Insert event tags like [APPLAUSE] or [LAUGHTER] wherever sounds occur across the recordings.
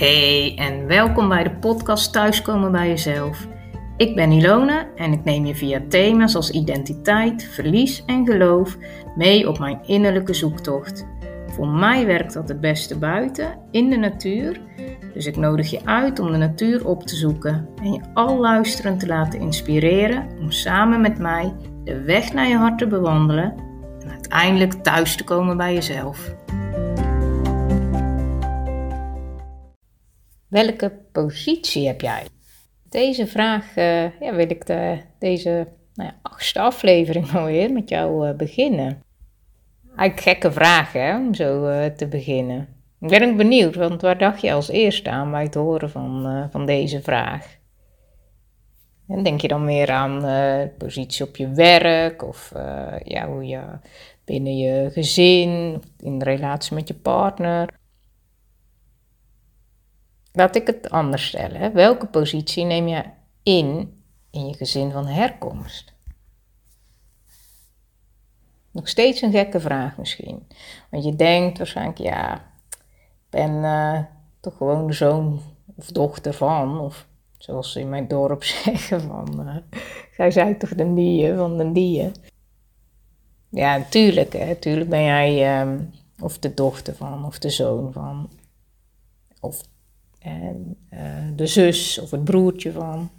Hey en welkom bij de podcast Thuiskomen bij Jezelf. Ik ben Ilona en ik neem je via thema's als identiteit, verlies en geloof mee op mijn innerlijke zoektocht. Voor mij werkt dat het beste buiten, in de natuur. Dus ik nodig je uit om de natuur op te zoeken en je al luisterend te laten inspireren om samen met mij de weg naar je hart te bewandelen en uiteindelijk thuis te komen bij jezelf. Welke positie heb jij? Deze vraag uh, ja, wil ik de, deze nou ja, achtste aflevering [LAUGHS] alweer met jou uh, beginnen. Eigenlijk gekke vraag hè, om zo uh, te beginnen. Ik ben benieuwd, want waar dacht je als eerste aan bij het horen van, van deze vraag? En denk je dan meer aan positie op je werk of ja, hoe je binnen je gezin, in relatie met je partner? Laat ik het anders stellen. Welke positie neem je in in je gezin van herkomst? Nog steeds een gekke vraag misschien. Want je denkt waarschijnlijk, ja, ik ben uh, toch gewoon de zoon of dochter van, of zoals ze in mijn dorp [LAUGHS] zeggen, van, uh, gij zijt toch de die van de die. Ja, natuurlijk, hè, natuurlijk ben jij um, of de dochter van, of de zoon van, of en uh, de zus of het broertje van.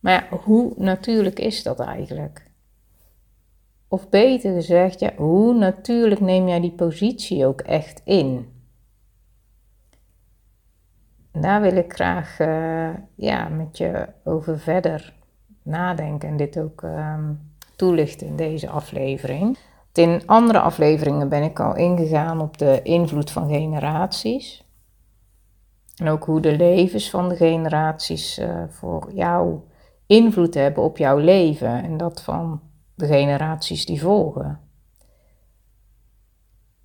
Maar ja, hoe natuurlijk is dat eigenlijk? Of beter gezegd, ja, hoe natuurlijk neem jij die positie ook echt in? Daar wil ik graag uh, ja, met je over verder nadenken en dit ook um, toelichten in deze aflevering. In andere afleveringen ben ik al ingegaan op de invloed van generaties. En ook hoe de levens van de generaties uh, voor jou invloed hebben op jouw leven en dat van de generaties die volgen.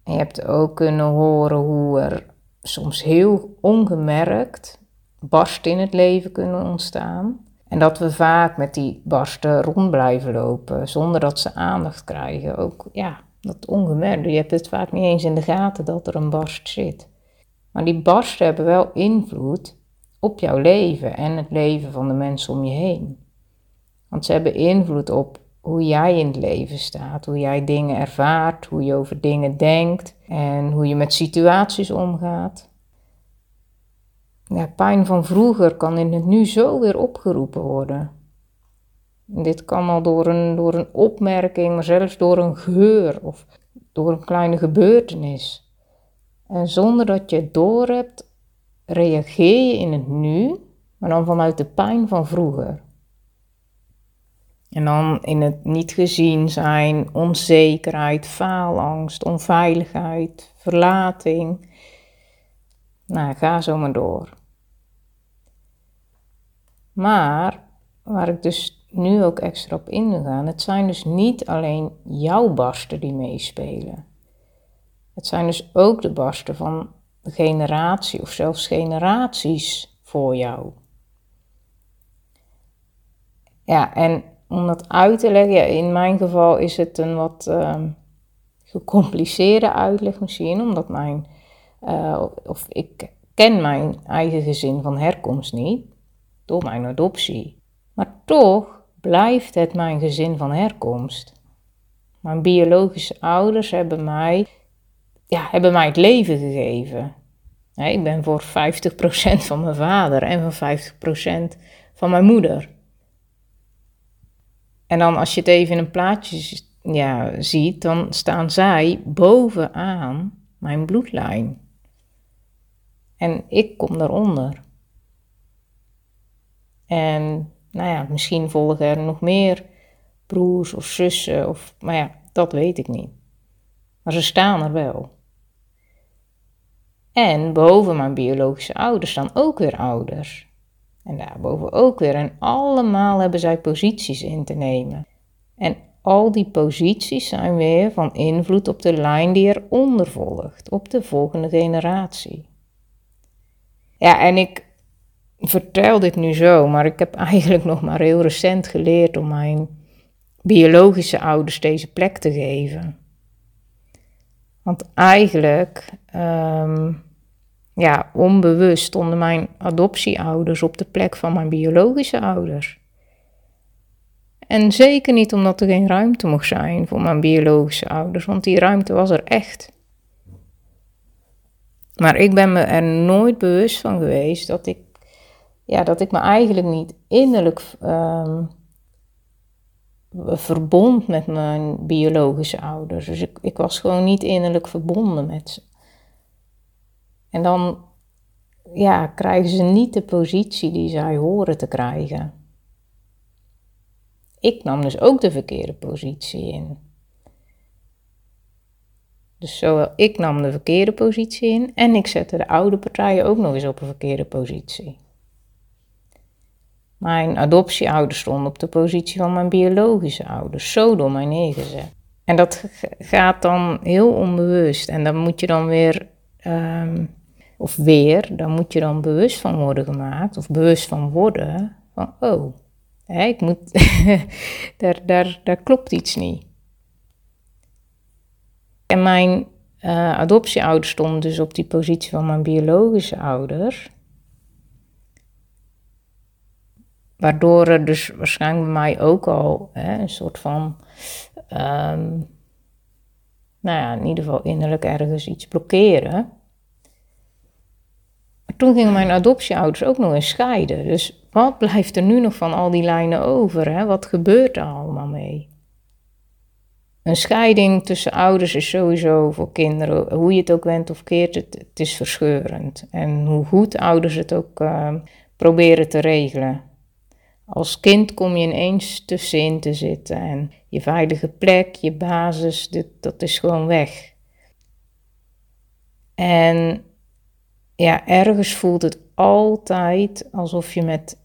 En je hebt ook kunnen horen hoe er soms heel ongemerkt barsten in het leven kunnen ontstaan. En dat we vaak met die barsten rond blijven lopen zonder dat ze aandacht krijgen. Ook ja, dat ongemerkt. Je hebt het vaak niet eens in de gaten dat er een barst zit. Maar die barsten hebben wel invloed op jouw leven en het leven van de mensen om je heen. Want ze hebben invloed op hoe jij in het leven staat, hoe jij dingen ervaart, hoe je over dingen denkt en hoe je met situaties omgaat. Pijn van vroeger kan in het nu zo weer opgeroepen worden. dit kan al door een, door een opmerking, maar zelfs door een geur of door een kleine gebeurtenis. En zonder dat je het doorhebt, reageer je in het nu, maar dan vanuit de pijn van vroeger. En dan in het niet gezien zijn, onzekerheid, faalangst, onveiligheid, verlating. Nou, ga zo maar door. Maar waar ik dus nu ook extra op in wil gaan, het zijn dus niet alleen jouw barsten die meespelen. Het zijn dus ook de barsten van de generatie of zelfs generaties voor jou. Ja, en om dat uit te leggen, in mijn geval is het een wat uh, gecompliceerde uitleg misschien, omdat mijn, uh, of ik ken mijn eigen gezin van herkomst niet, door mijn adoptie. Maar toch blijft het mijn gezin van herkomst. Mijn biologische ouders hebben mij ja, hebben mij het leven gegeven. ik ben voor 50% van mijn vader en voor 50% van mijn moeder. En dan als je het even in een plaatje ja, ziet, dan staan zij bovenaan mijn bloedlijn. En ik kom daaronder. En nou ja, misschien volgen er nog meer broers of zussen, of, maar ja, dat weet ik niet. Maar ze staan er wel. En boven mijn biologische ouders staan ook weer ouders. En daarboven ook weer. En allemaal hebben zij posities in te nemen. En al die posities zijn weer van invloed op de lijn die eronder volgt, op de volgende generatie. Ja, en ik vertel dit nu zo, maar ik heb [LAUGHS] eigenlijk nog maar heel recent geleerd om mijn biologische ouders deze plek te geven. Want eigenlijk um, ja, onbewust stonden mijn adoptieouders op de plek van mijn biologische ouders. En zeker niet omdat er geen ruimte mocht zijn voor mijn biologische ouders, want die ruimte was er echt. Maar ik ben me er nooit bewust van geweest dat ik, ja, dat ik me eigenlijk niet innerlijk um, verbond met mijn biologische ouders. Dus ik, ik was gewoon niet innerlijk verbonden met ze. En dan ja, krijgen ze niet de positie die zij horen te krijgen. Ik nam dus ook de verkeerde positie in. Dus zowel ik nam de verkeerde positie in en ik zette de oude partijen ook nog eens op een verkeerde positie. Mijn adoptieouders stonden op de positie van mijn biologische ouders, zo door mij neergezet. En dat gaat dan heel onbewust en dan moet je dan weer, um, of weer, dan moet je dan bewust van worden gemaakt, of bewust van worden, van oh, hè, ik moet, [LAUGHS] daar, daar, daar klopt iets niet. En mijn uh, adoptieouders stonden dus op die positie van mijn biologische ouders. Waardoor er dus waarschijnlijk bij mij ook al hè, een soort van, um, nou ja, in ieder geval innerlijk ergens iets blokkeren. Toen gingen mijn adoptieouders ook nog eens scheiden. Dus wat blijft er nu nog van al die lijnen over? Hè? Wat gebeurt er allemaal mee? Een scheiding tussen ouders is sowieso voor kinderen, hoe je het ook went of keert, het, het is verscheurend. En hoe goed ouders het ook uh, proberen te regelen. Als kind kom je ineens tussenin te zitten en je veilige plek, je basis, dit, dat is gewoon weg. En ja, ergens voelt het altijd alsof je met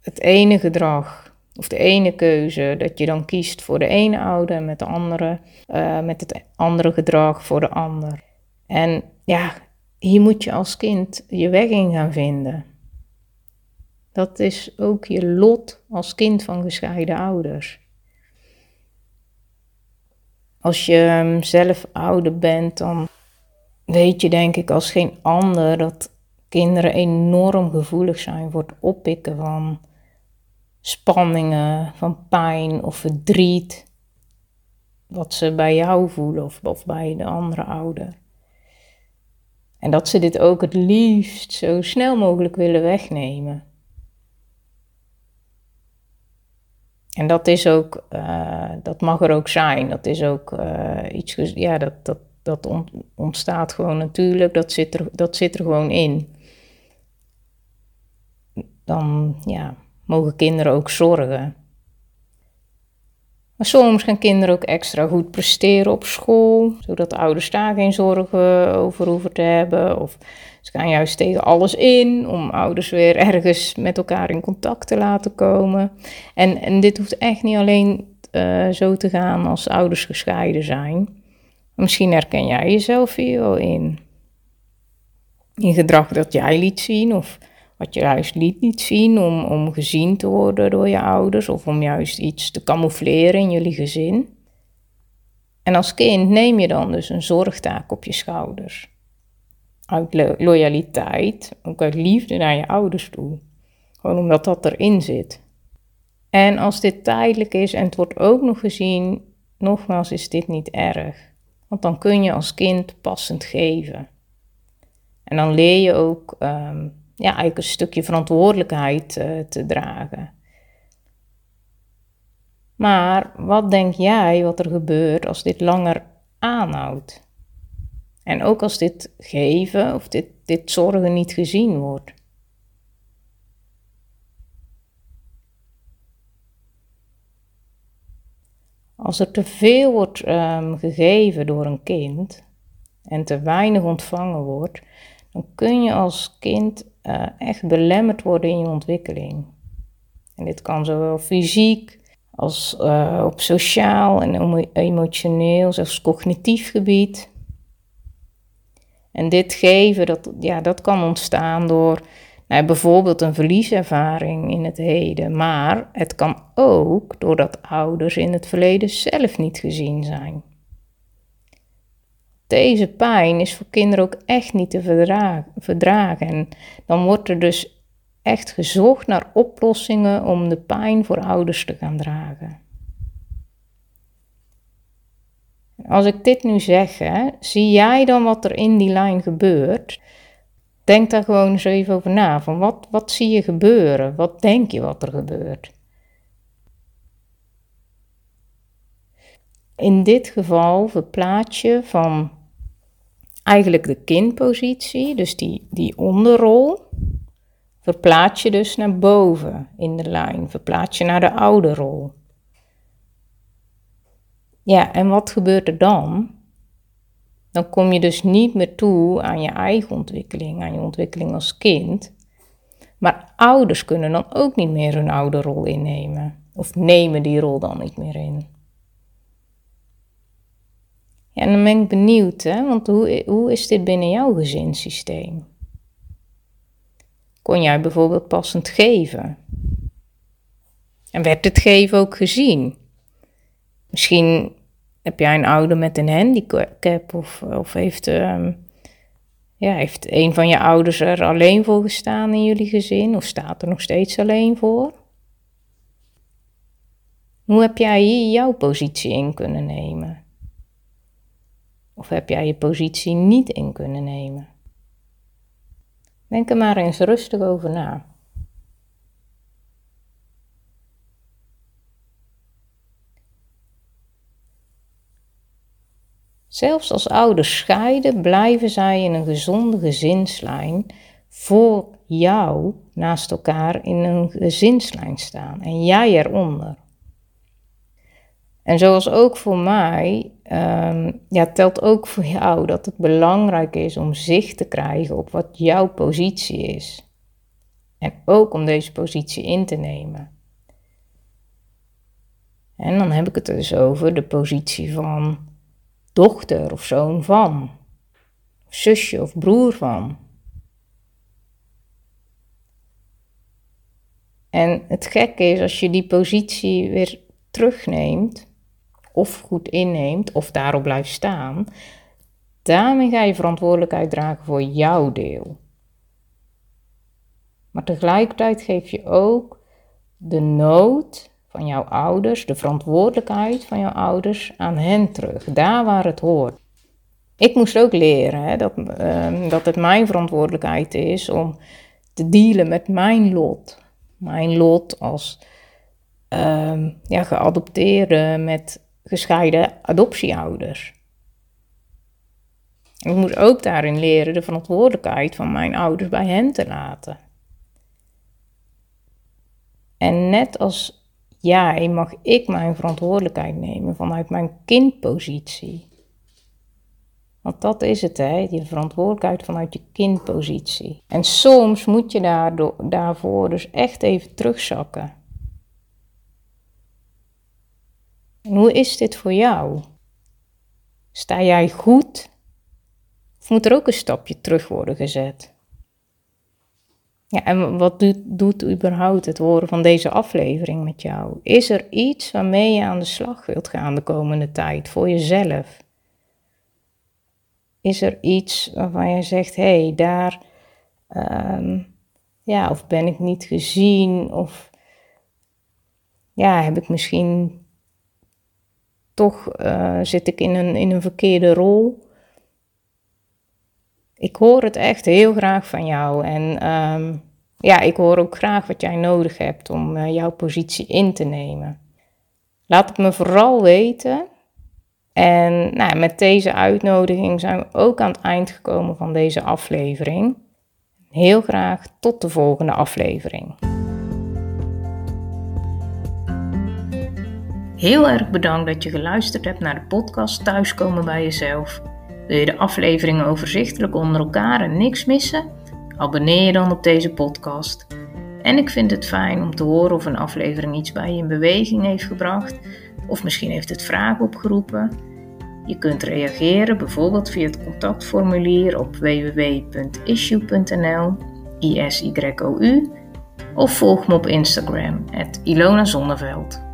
het ene gedrag of de ene keuze, dat je dan kiest voor de ene ouder en met de andere, uh, met het andere gedrag voor de ander. En ja, hier moet je als kind je weg in gaan vinden. Dat is ook je lot als kind van gescheiden ouders. Als je ehm, zelf ouder bent, dan weet je denk ik als geen ander dat kinderen enorm gevoelig zijn voor het oppikken van spanningen, van pijn of verdriet. Wat ze bij jou voelen of, of bij de andere ouder. En dat ze dit ook het liefst zo snel mogelijk willen wegnemen. En dat is ook, uh, dat mag er ook zijn. Dat is ook uh, iets, ja, dat, dat, dat ontstaat gewoon natuurlijk. Dat zit, er, dat zit er gewoon in. Dan, ja, mogen kinderen ook zorgen. Maar soms gaan kinderen ook extra goed presteren op school, zodat ouders daar geen zorgen over hoeven te hebben. Of ze gaan juist tegen alles in om ouders weer ergens met elkaar in contact te laten komen. En, en dit hoeft echt niet alleen uh, zo te gaan als ouders gescheiden zijn. Misschien herken jij jezelf hier wel in. In gedrag dat jij liet zien of wat je juist liet niet zien om, om gezien te worden door je ouders of om juist iets te camoufleren in jullie gezin. En als kind neem je dan dus een zorgtaak op je schouders. Uit loyaliteit, ook uit liefde naar je ouders toe. Gewoon omdat dat erin zit. En als dit tijdelijk is en het wordt ook nog gezien, nogmaals is dit niet erg. Want dan kun je als kind passend geven. En dan leer je ook um, ja, eigenlijk een stukje verantwoordelijkheid uh, te dragen. Maar wat denk jij wat er gebeurt als dit langer aanhoudt? En ook als dit geven of dit, dit zorgen niet gezien wordt. Als er te veel wordt um, gegeven door een kind en te weinig ontvangen wordt, dan kun je als kind uh, echt belemmerd worden in je ontwikkeling. En dit kan zowel fysiek als uh, op sociaal en emotioneel, zelfs cognitief gebied. En dit geven, dat, ja, dat kan ontstaan door nou, bijvoorbeeld een verlieservaring in het heden. Maar het kan ook doordat ouders in het verleden zelf niet gezien zijn. Deze pijn is voor kinderen ook echt niet te verdragen. En dan wordt er dus echt gezocht naar oplossingen om de pijn voor ouders te gaan dragen. Als ik dit nu zeg, zie jij dan wat er in die lijn gebeurt? Denk daar gewoon eens even over na. Van wat, wat zie je gebeuren? Wat denk je wat er gebeurt? In dit geval verplaats je van eigenlijk de kindpositie, dus die, die onderrol, verplaats je dus naar boven in de lijn, verplaats je naar de ouderrol. Ja, en wat gebeurt er dan? Dan kom je dus niet meer toe aan je eigen ontwikkeling, aan je ontwikkeling als kind. Maar ouders kunnen dan ook niet meer hun ouderrol innemen. Of nemen die rol dan niet meer in. Ja, en dan ben ik benieuwd, hè? want hoe, hoe is dit binnen jouw gezinssysteem? Kon jij bijvoorbeeld passend geven? En werd het geven ook gezien? Misschien heb jij een ouder met een handicap of, of heeft, uh, ja, heeft een van je ouders er alleen voor gestaan in jullie gezin of staat er nog steeds alleen voor? Hoe heb jij hier jouw positie in kunnen nemen? Of heb jij je positie niet in kunnen nemen? Denk er maar eens rustig over na. Zelfs als ouders scheiden, blijven zij in een gezonde gezinslijn voor jou naast elkaar in een gezinslijn staan en jij eronder. En zoals ook voor mij, um, ja, telt ook voor jou dat het belangrijk is om zicht te krijgen op wat jouw positie is. En ook om deze positie in te nemen. En dan heb ik het dus over de positie van dochter of zoon van, zusje of broer van. En het gekke is als je die positie weer terugneemt, of goed inneemt, of daarop blijft staan, daarmee ga je verantwoordelijkheid dragen voor jouw deel. Maar tegelijkertijd geef je ook de nood van jouw ouders, de verantwoordelijkheid van jouw ouders aan hen terug, daar waar het hoort. Ik moest ook leren hè, dat, ehm, dat het mijn verantwoordelijkheid is om te dealen met mijn lot. Mijn lot als uh, ja, geadopteerde met gescheiden adoptieouders. Ik moet ook daarin leren de verantwoordelijkheid van mijn ouders bij hen te laten. En net als jij mag ik mijn verantwoordelijkheid nemen vanuit mijn kindpositie. Want dat is het, hè? je verantwoordelijkheid vanuit je kindpositie. En soms moet je daarvoor dus echt even terugzakken. Hoe is dit voor jou? Sta jij goed? Of moet er ook een stapje terug worden gezet? Ja, en wat doet, doet überhaupt het horen van deze aflevering met jou? Is er iets waarmee je aan de slag wilt gaan de komende tijd voor jezelf? Is er iets waarvan je zegt, hé, hey, daar, ehm, ja, of ben ik niet gezien, of ja, heb ik misschien toch, uh, zit ik in een, in een verkeerde rol? ik hoor het echt heel graag van jou. En ehm, ja, ik hoor ook graag wat jij nodig hebt om uh, jouw positie in te nemen. Laat het me vooral weten. En nou, met deze uitnodiging zijn we ook aan het eind gekomen van deze aflevering. Heel graag tot de volgende aflevering. Heel erg bedankt dat je geluisterd hebt naar de podcast Thuiskomen bij jezelf. Wil je de afleveringen overzichtelijk onder elkaar en niks missen? Abonneer je dan op deze podcast. En ik vind het fijn om te horen of een aflevering iets bij je in beweging heeft gebracht, of misschien heeft het vragen opgeroepen. Je kunt reageren bijvoorbeeld via het contactformulier op www.issue.nl, ISYOU, of volg me op Instagram, Ilona Zonneveld.